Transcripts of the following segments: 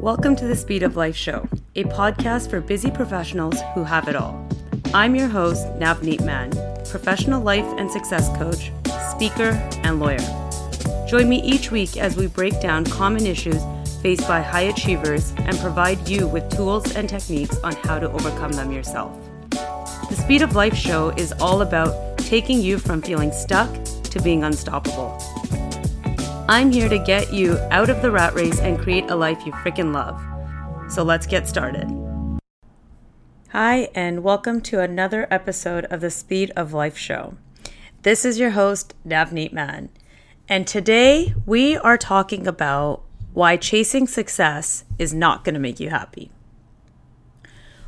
Welcome to the Speed of Life Show, a podcast for busy professionals who have it all. I'm your host, Navneet Man, professional life and success coach, speaker, and lawyer. Join me each week as we break down common issues faced by high achievers and provide you with tools and techniques on how to overcome them yourself. The Speed of Life show is all about taking you from feeling stuck to being unstoppable. I'm here to get you out of the rat race and create a life you freaking love. So let's get started. Hi, and welcome to another episode of the Speed of Life show. This is your host, Navneet Man. And today we are talking about why chasing success is not going to make you happy.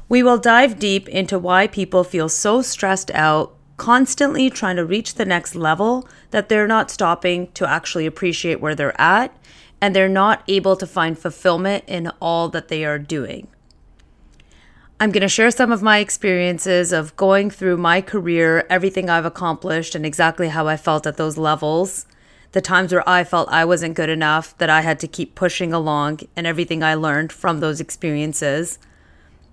We will dive deep into why people feel so stressed out constantly trying to reach the next level that they're not stopping to actually appreciate where they're at and they're not able to find fulfillment in all that they are doing. I'm going to share some of my experiences of going through my career, everything I've accomplished, and exactly how I felt at those levels. The times where I felt I wasn't good enough, that I had to keep pushing along, and everything I learned from those experiences.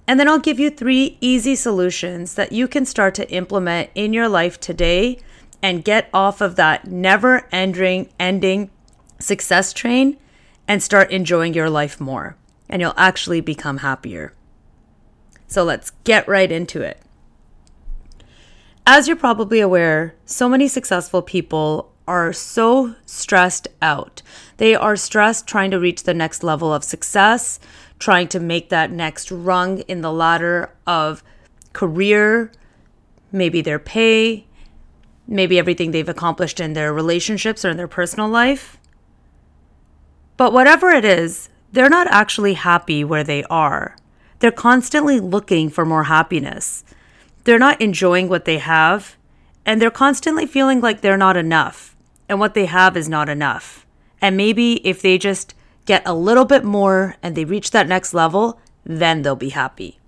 And then I'll give you three easy solutions that you can start to implement in your life today and get off of that never ending ending success train and start enjoying your life more. And you'll actually become happier. So let's get right into it. As you're probably aware, so many successful people are so stressed out. They are stressed trying to reach the next level of success, trying to make that next rung in the ladder of career, maybe their pay, maybe everything they've accomplished in their relationships or in their personal life. But whatever it is, they're not actually happy where they are. They're constantly looking for more happiness. They're not enjoying what they have, and they're constantly feeling like they're not enough, and what they have is not enough. And maybe if they just get a little bit more and they reach that next level, then they'll be happy.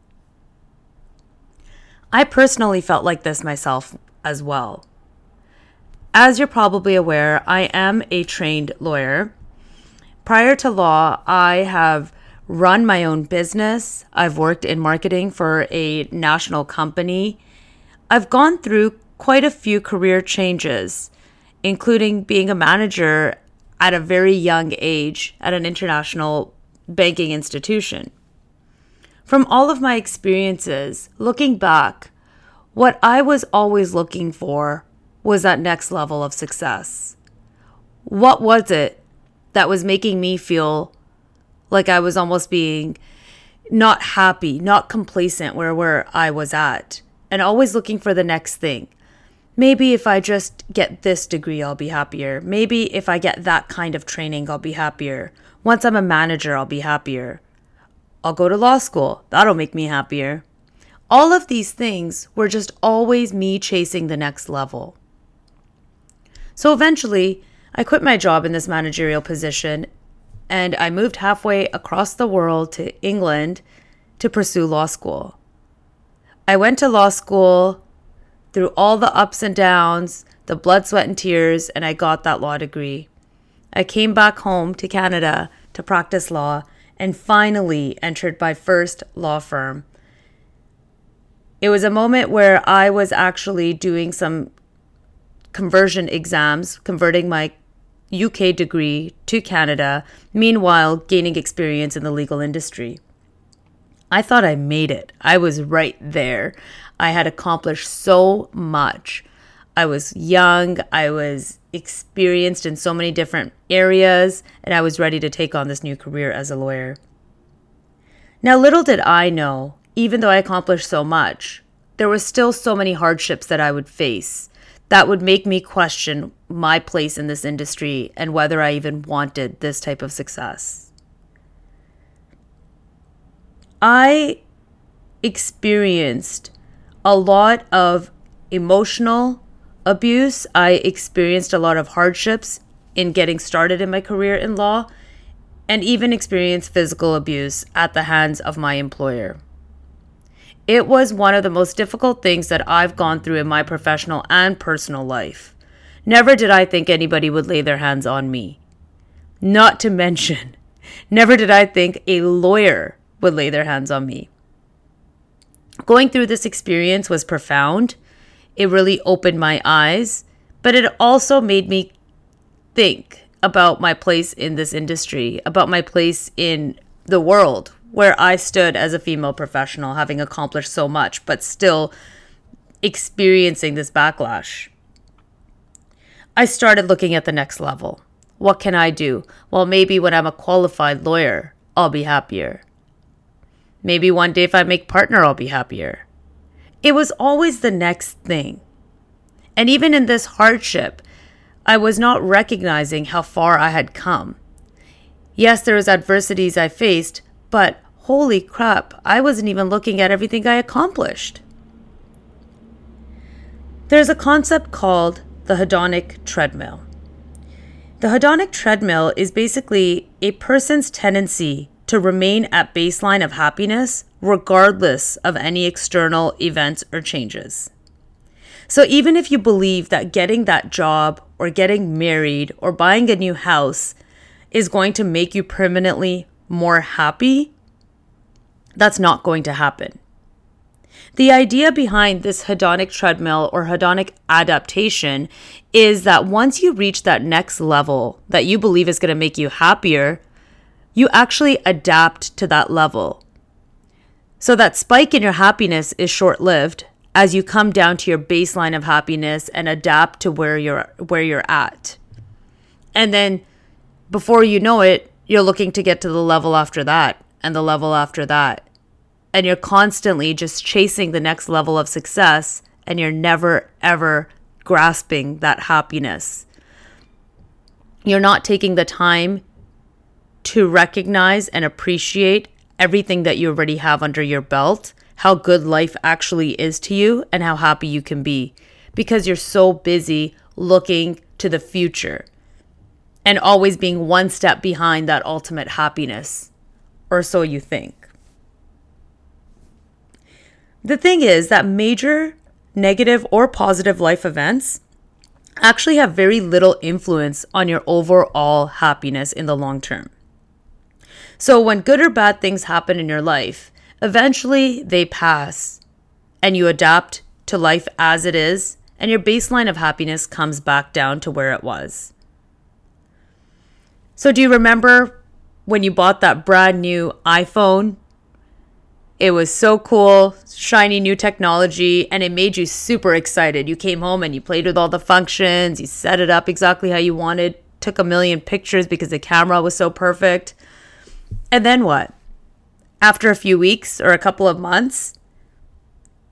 I personally felt like this myself as well. As you're probably aware, I am a trained lawyer. Prior to law, I have run my own business. I've worked in marketing for a national company. I've gone through quite a few career changes, including being a manager at a very young age at an international banking institution. From all of my experiences, looking back, what I was always looking for was that next level of success. What was it that was making me feel like I was almost being not happy, not complacent where where I was at, and always looking for the next thing. Maybe if I just get this degree, I'll be happier. Maybe if I get that kind of training, I'll be happier. Once I'm a manager, I'll be happier. I'll go to law school. That'll make me happier. All of these things were just always me chasing the next level. So eventually, I quit my job in this managerial position and I moved halfway across the world to England to pursue law school. I went to law school through all the ups and downs, the blood, sweat, and tears, and I got that law degree. I came back home to Canada to practice law and finally entered my first law firm. It was a moment where I was actually doing some conversion exams, converting my UK degree to Canada, meanwhile, gaining experience in the legal industry. I thought I made it. I was right there. I had accomplished so much. I was young, I was experienced in so many different areas, and I was ready to take on this new career as a lawyer. Now, little did I know, even though I accomplished so much, there were still so many hardships that I would face that would make me question my place in this industry and whether I even wanted this type of success. I experienced a lot of emotional abuse. I experienced a lot of hardships in getting started in my career in law and even experienced physical abuse at the hands of my employer. It was one of the most difficult things that I've gone through in my professional and personal life. Never did I think anybody would lay their hands on me. Not to mention Never did I think a lawyer would lay their hands on me. Going through this experience was profound. It really opened my eyes, but it also made me think about my place in this industry, about my place in the world where I stood as a female professional, having accomplished so much, but still experiencing this backlash. I started looking at the next level. What can I do? Well, maybe when I'm a qualified lawyer, I'll be happier. Maybe one day if I make partner, I'll be happier. It was always the next thing. And even in this hardship, I was not recognizing how far I had come. Yes, there was adversities I faced, but holy crap, I wasn't even looking at everything I accomplished. There's a concept called the hedonic treadmill. The hedonic treadmill is basically a person's tendency to remain at baseline of happiness regardless of any external events or changes. So even if you believe that getting that job or getting married or buying a new house is going to make you permanently more happy, that's not going to happen. The idea behind this hedonic treadmill or hedonic adaptation is that once you reach that next level that you believe is going to make you happier, you actually adapt to that level. So that spike in your happiness is short lived as you come down to your baseline of happiness and adapt to where you're where you're at. And then before you know it, you're looking to get to the level after that and the level after that. And you're constantly just chasing the next level of success and you're never ever grasping that happiness. You're not taking the time to recognize and appreciate everything that you already have under your belt, how good life actually is to you, and how happy you can be because you're so busy looking to the future and always being one step behind that ultimate happiness, or so you think. The thing is that major negative or positive life events actually have very little influence on your overall happiness in the long term. So when good or bad things happen in your life, eventually they pass and you adapt to life as it is, and your baseline of happiness comes back down to where it was. So, do you remember when you bought that brand new iPhone? It was so cool, shiny new technology, and it made you super excited. You came home and you played with all the functions, you set it up exactly how you wanted, took a million pictures because the camera was so perfect. And then what? After a few weeks or a couple of months,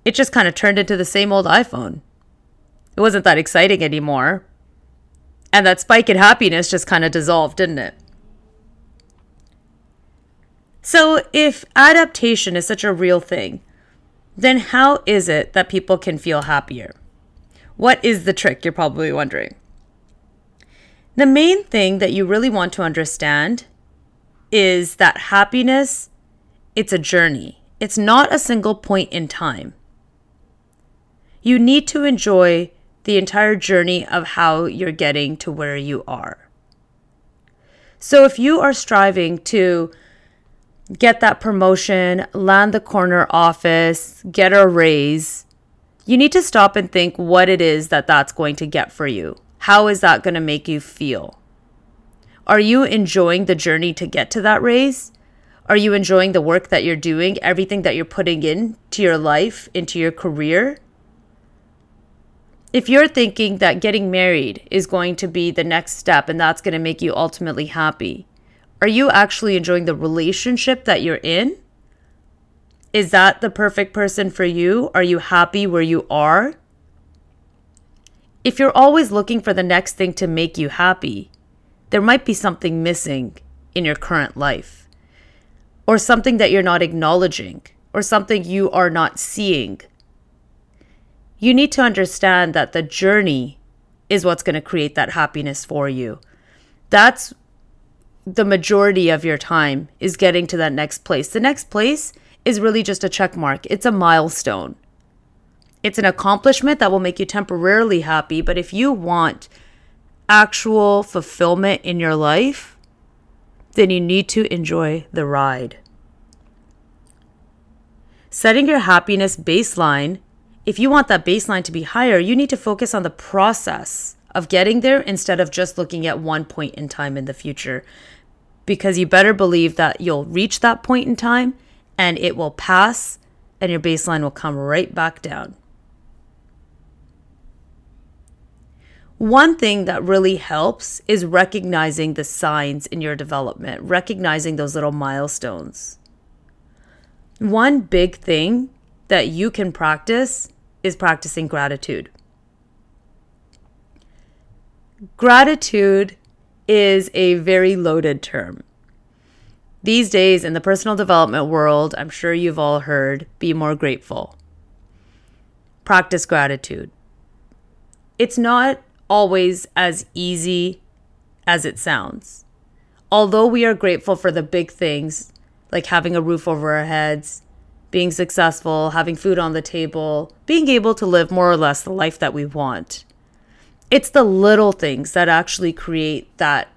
it just kind of turned into the same old iPhone. It wasn't that exciting anymore. And that spike in happiness just kind of dissolved, didn't it? So, if adaptation is such a real thing, then how is it that people can feel happier? What is the trick, you're probably wondering? The main thing that you really want to understand is that happiness, it's a journey. It's not a single point in time. You need to enjoy the entire journey of how you're getting to where you are. So if you are striving to get that promotion, land the corner office, get a raise, you need to stop and think what it is that that's going to get for you. How is that going to make you feel? Are you enjoying the journey to get to that raise? Are you enjoying the work that you're doing, everything that you're putting into your life, into your career? If you're thinking that getting married is going to be the next step and that's going to make you ultimately happy, are you actually enjoying the relationship that you're in? Is that the perfect person for you? Are you happy where you are? If you're always looking for the next thing to make you happy, there might be something missing in your current life, or something that you're not acknowledging, or something you are not seeing. You need to understand that the journey is what's going to create that happiness for you. That's the majority of your time is getting to that next place. The next place is really just a check mark, it's a milestone. It's an accomplishment that will make you temporarily happy, but if you want actual fulfillment in your life, then you need to enjoy the ride. Setting your happiness baseline, if you want that baseline to be higher, you need to focus on the process of getting there instead of just looking at one point in time in the future. Because you better believe that you'll reach that point in time and it will pass and your baseline will come right back down. One thing that really helps is recognizing the signs in your development, recognizing those little milestones. One big thing that you can practice is practicing gratitude. Gratitude is a very loaded term. These days in the personal development world, I'm sure you've all heard be more grateful. Practice gratitude. It's not always as easy as it sounds. Although we are grateful for the big things, like having a roof over our heads, being successful, having food on the table, being able to live more or less the life that we want. It's the little things that actually create that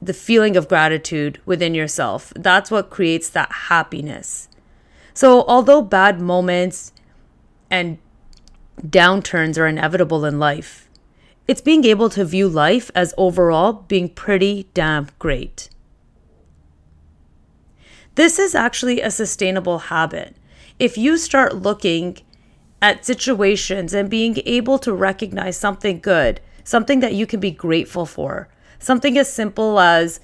the feeling of gratitude within yourself. That's what creates that happiness. So, although bad moments and downturns are inevitable in life, it's being able to view life as overall being pretty damn great. This is actually a sustainable habit. If you start looking at situations and being able to recognize something good, something that you can be grateful for, something as simple as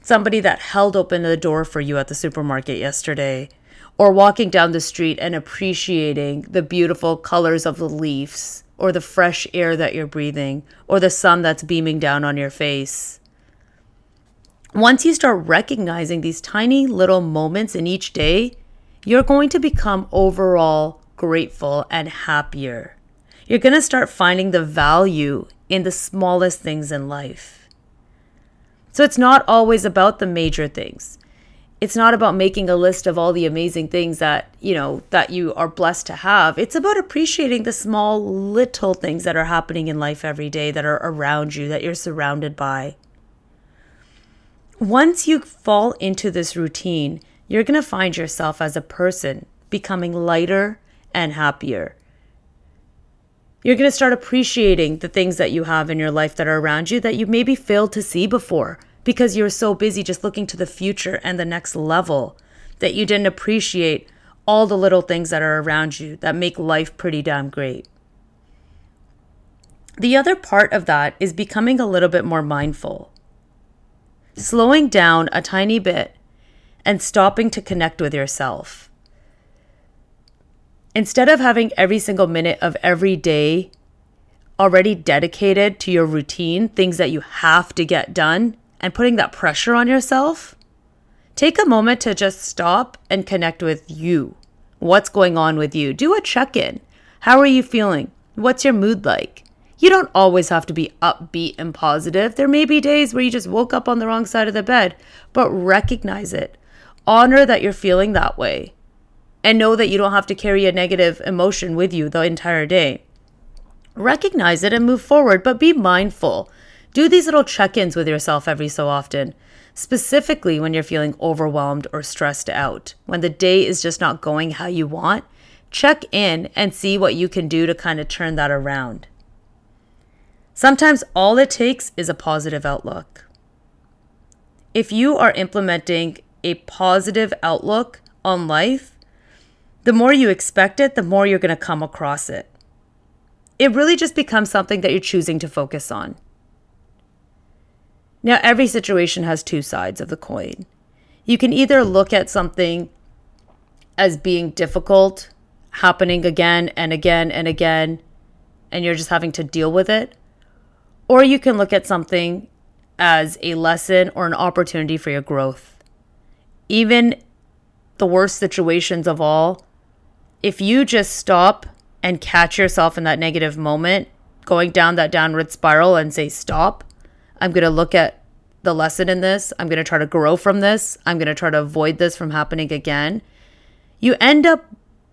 somebody that held open the door for you at the supermarket yesterday, or walking down the street and appreciating the beautiful colors of the leaves or the fresh air that you're breathing, or the sun that's beaming down on your face. Once you start recognizing these tiny little moments in each day, you're going to become overall grateful and happier. You're going to start finding the value in the smallest things in life. So it's not always about the major things it's not about making a list of all the amazing things that you know that you are blessed to have. It's about appreciating the small little things that are happening in life every day that are around you that you're surrounded by. Once you fall into this routine you're going to find yourself as a person becoming lighter and happier. You're going to start appreciating the things that you have in your life that are around you that you maybe failed to see before because you're so busy just looking to the future and the next level that you didn't appreciate all the little things that are around you that make life pretty damn great. The other part of that is becoming a little bit more mindful, slowing down a tiny bit and stopping to connect with yourself. Instead of having every single minute of every day already dedicated to your routine, things that you have to get done, and putting that pressure on yourself, take a moment to just stop and connect with you. What's going on with you? Do a check in. How are you feeling? What's your mood like? You don't always have to be upbeat and positive. There may be days where you just woke up on the wrong side of the bed, but recognize it. Honor that you're feeling that way. And know that you don't have to carry a negative emotion with you the entire day. Recognize it and move forward, but be mindful do these little check ins with yourself every so often, specifically when you're feeling overwhelmed or stressed out. When the day is just not going how you want, check in and see what you can do to kind of turn that around. Sometimes all it takes is a positive outlook. If you are implementing a positive outlook on life, the more you expect it, the more you're going to come across it. It really just becomes something that you're choosing to focus on. Now, every situation has two sides of the coin. You can either look at something as being difficult, happening again and again and again, and you're just having to deal with it. Or you can look at something as a lesson or an opportunity for your growth. Even the worst situations of all, if you just stop and catch yourself in that negative moment, going down that downward spiral and say, stop, I'm going to look at the lesson in this. I'm going to try to grow from this. I'm going to try to avoid this from happening again. You end up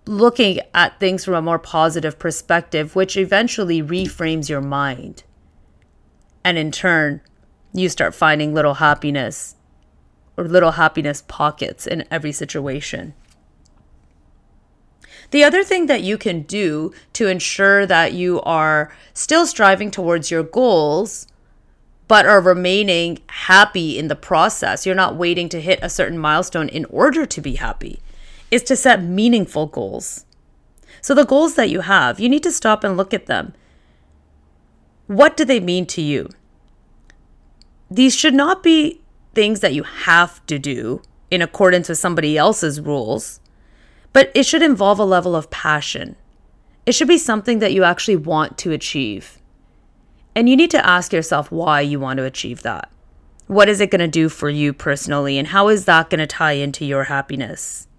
looking at things from a more positive perspective, which eventually reframes your mind. And in turn, you start finding little happiness or little happiness pockets in every situation. The other thing that you can do to ensure that you are still striving towards your goals, but are remaining happy in the process, you're not waiting to hit a certain milestone in order to be happy, is to set meaningful goals. So, the goals that you have, you need to stop and look at them. What do they mean to you? These should not be things that you have to do in accordance with somebody else's rules. But it should involve a level of passion. It should be something that you actually want to achieve. And you need to ask yourself why you want to achieve that. What is it going to do for you personally? And how is that going to tie into your happiness?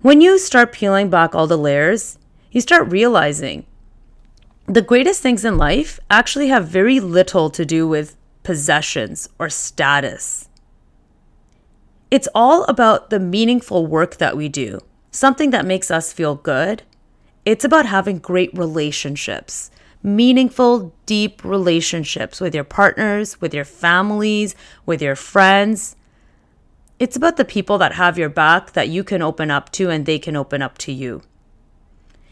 When you start peeling back all the layers, you start realizing the greatest things in life actually have very little to do with possessions or status. It's all about the meaningful work that we do, something that makes us feel good. It's about having great relationships, meaningful, deep relationships with your partners, with your families, with your friends. It's about the people that have your back that you can open up to and they can open up to you.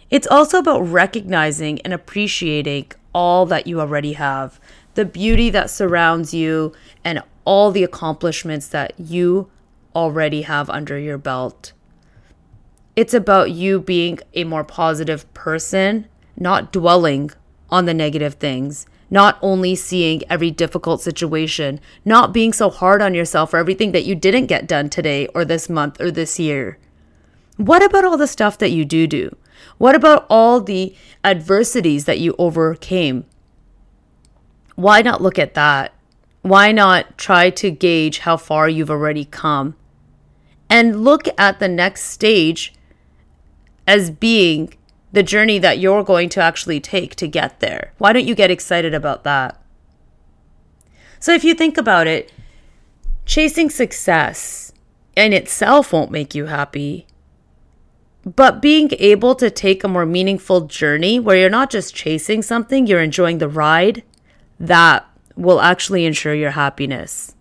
It's also about recognizing and appreciating all that you already have, the beauty that surrounds you, and all the accomplishments that you already have under your belt. It's about you being a more positive person, not dwelling on the negative things, not only seeing every difficult situation, not being so hard on yourself for everything that you didn't get done today or this month or this year. What about all the stuff that you do do? What about all the adversities that you overcame? Why not look at that? Why not try to gauge how far you've already come and look at the next stage as being the journey that you're going to actually take to get there. Why don't you get excited about that? So, if you think about it, chasing success in itself won't make you happy. But being able to take a more meaningful journey where you're not just chasing something, you're enjoying the ride, that will actually ensure your happiness.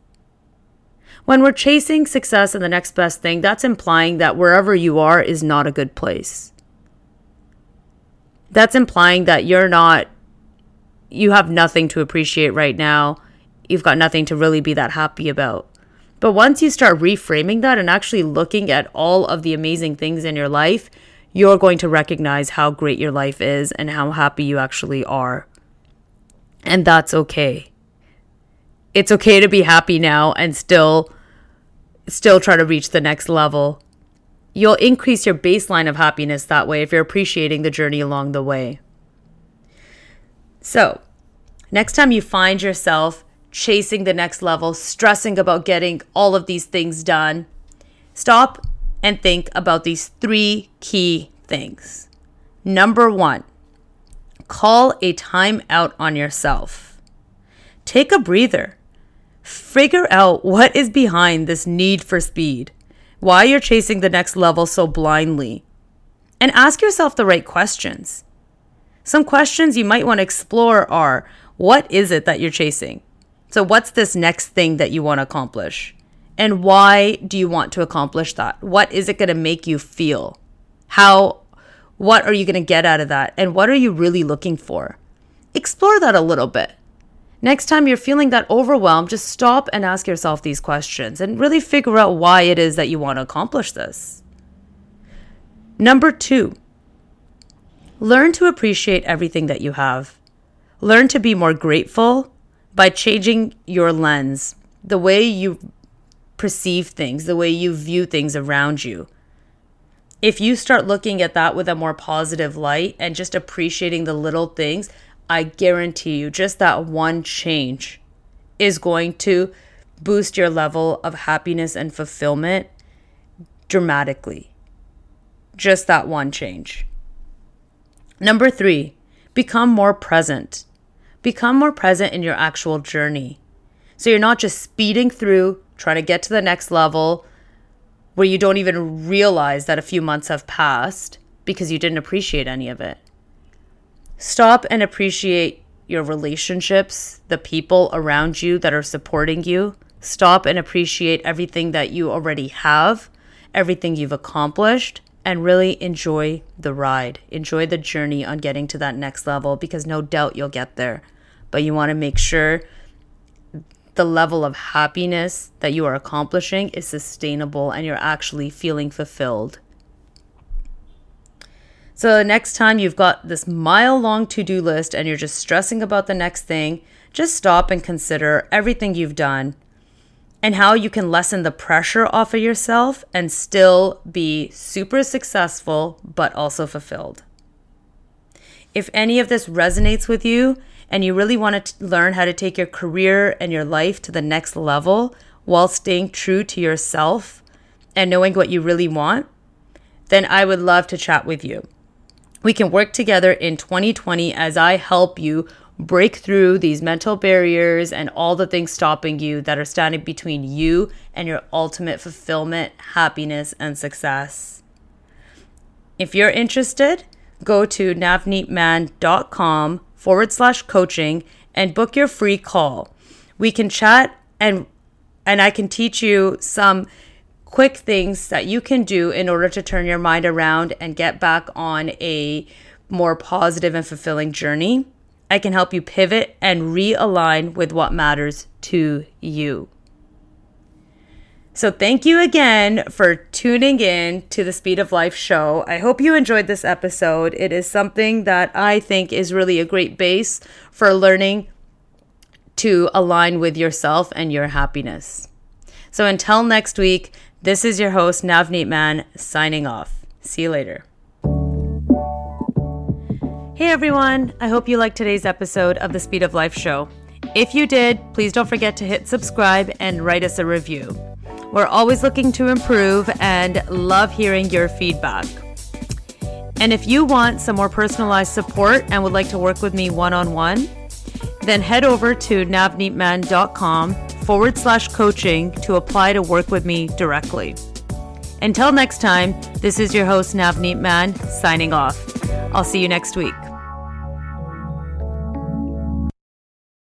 When we're chasing success and the next best thing, that's implying that wherever you are is not a good place. That's implying that you're not, you have nothing to appreciate right now. You've got nothing to really be that happy about. But once you start reframing that and actually looking at all of the amazing things in your life, you're going to recognize how great your life is and how happy you actually are. And that's okay it's okay to be happy now and still still try to reach the next level. You'll increase your baseline of happiness that way if you're appreciating the journey along the way. So, next time you find yourself chasing the next level, stressing about getting all of these things done, stop and think about these three key things. Number one, call a time out on yourself. Take a breather. Figure out what is behind this need for speed, why you're chasing the next level so blindly, and ask yourself the right questions. Some questions you might want to explore are what is it that you're chasing? So, what's this next thing that you want to accomplish? And why do you want to accomplish that? What is it going to make you feel? How, what are you going to get out of that? And what are you really looking for? Explore that a little bit. Next time you're feeling that overwhelmed, just stop and ask yourself these questions and really figure out why it is that you want to accomplish this. Number two, learn to appreciate everything that you have. Learn to be more grateful by changing your lens, the way you perceive things, the way you view things around you. If you start looking at that with a more positive light and just appreciating the little things, I guarantee you, just that one change is going to boost your level of happiness and fulfillment dramatically. Just that one change. Number three, become more present. Become more present in your actual journey. So you're not just speeding through, trying to get to the next level where you don't even realize that a few months have passed because you didn't appreciate any of it. Stop and appreciate your relationships, the people around you that are supporting you. stop and appreciate everything that you already have, everything you've accomplished, and really enjoy the ride. Enjoy the journey on getting to that next level because no doubt you'll get there. But you want to make sure the level of happiness that you are accomplishing is sustainable and you're actually feeling fulfilled. So, next time you've got this mile long to do list and you're just stressing about the next thing, just stop and consider everything you've done and how you can lessen the pressure off of yourself and still be super successful but also fulfilled. If any of this resonates with you and you really want to learn how to take your career and your life to the next level while staying true to yourself and knowing what you really want, then I would love to chat with you. We can work together in 2020 as I help you break through these mental barriers and all the things stopping you that are standing between you and your ultimate fulfillment, happiness, and success. If you're interested, go to navneetman.com forward slash coaching and book your free call. We can chat and and I can teach you some quick things that you can do in order to turn your mind around and get back on a more positive and fulfilling journey. I can help you pivot and realign with what matters to you. So, thank you again for tuning in to the Speed of Life show. I hope you enjoyed this episode. It is something that I think is really a great base for learning to align with yourself and your happiness. So, until next week, this is your host, Navneet Man, signing off. See you later. Hey everyone, I hope you liked today's episode of the Speed of Life show. If you did, please don't forget to hit subscribe and write us a review. We're always looking to improve and love hearing your feedback. And if you want some more personalized support and would like to work with me one on one, then head over to navneetman.com forward slash coaching to apply to work with me directly. Until next time, this is your host, Navneet Man, signing off. I'll see you next week.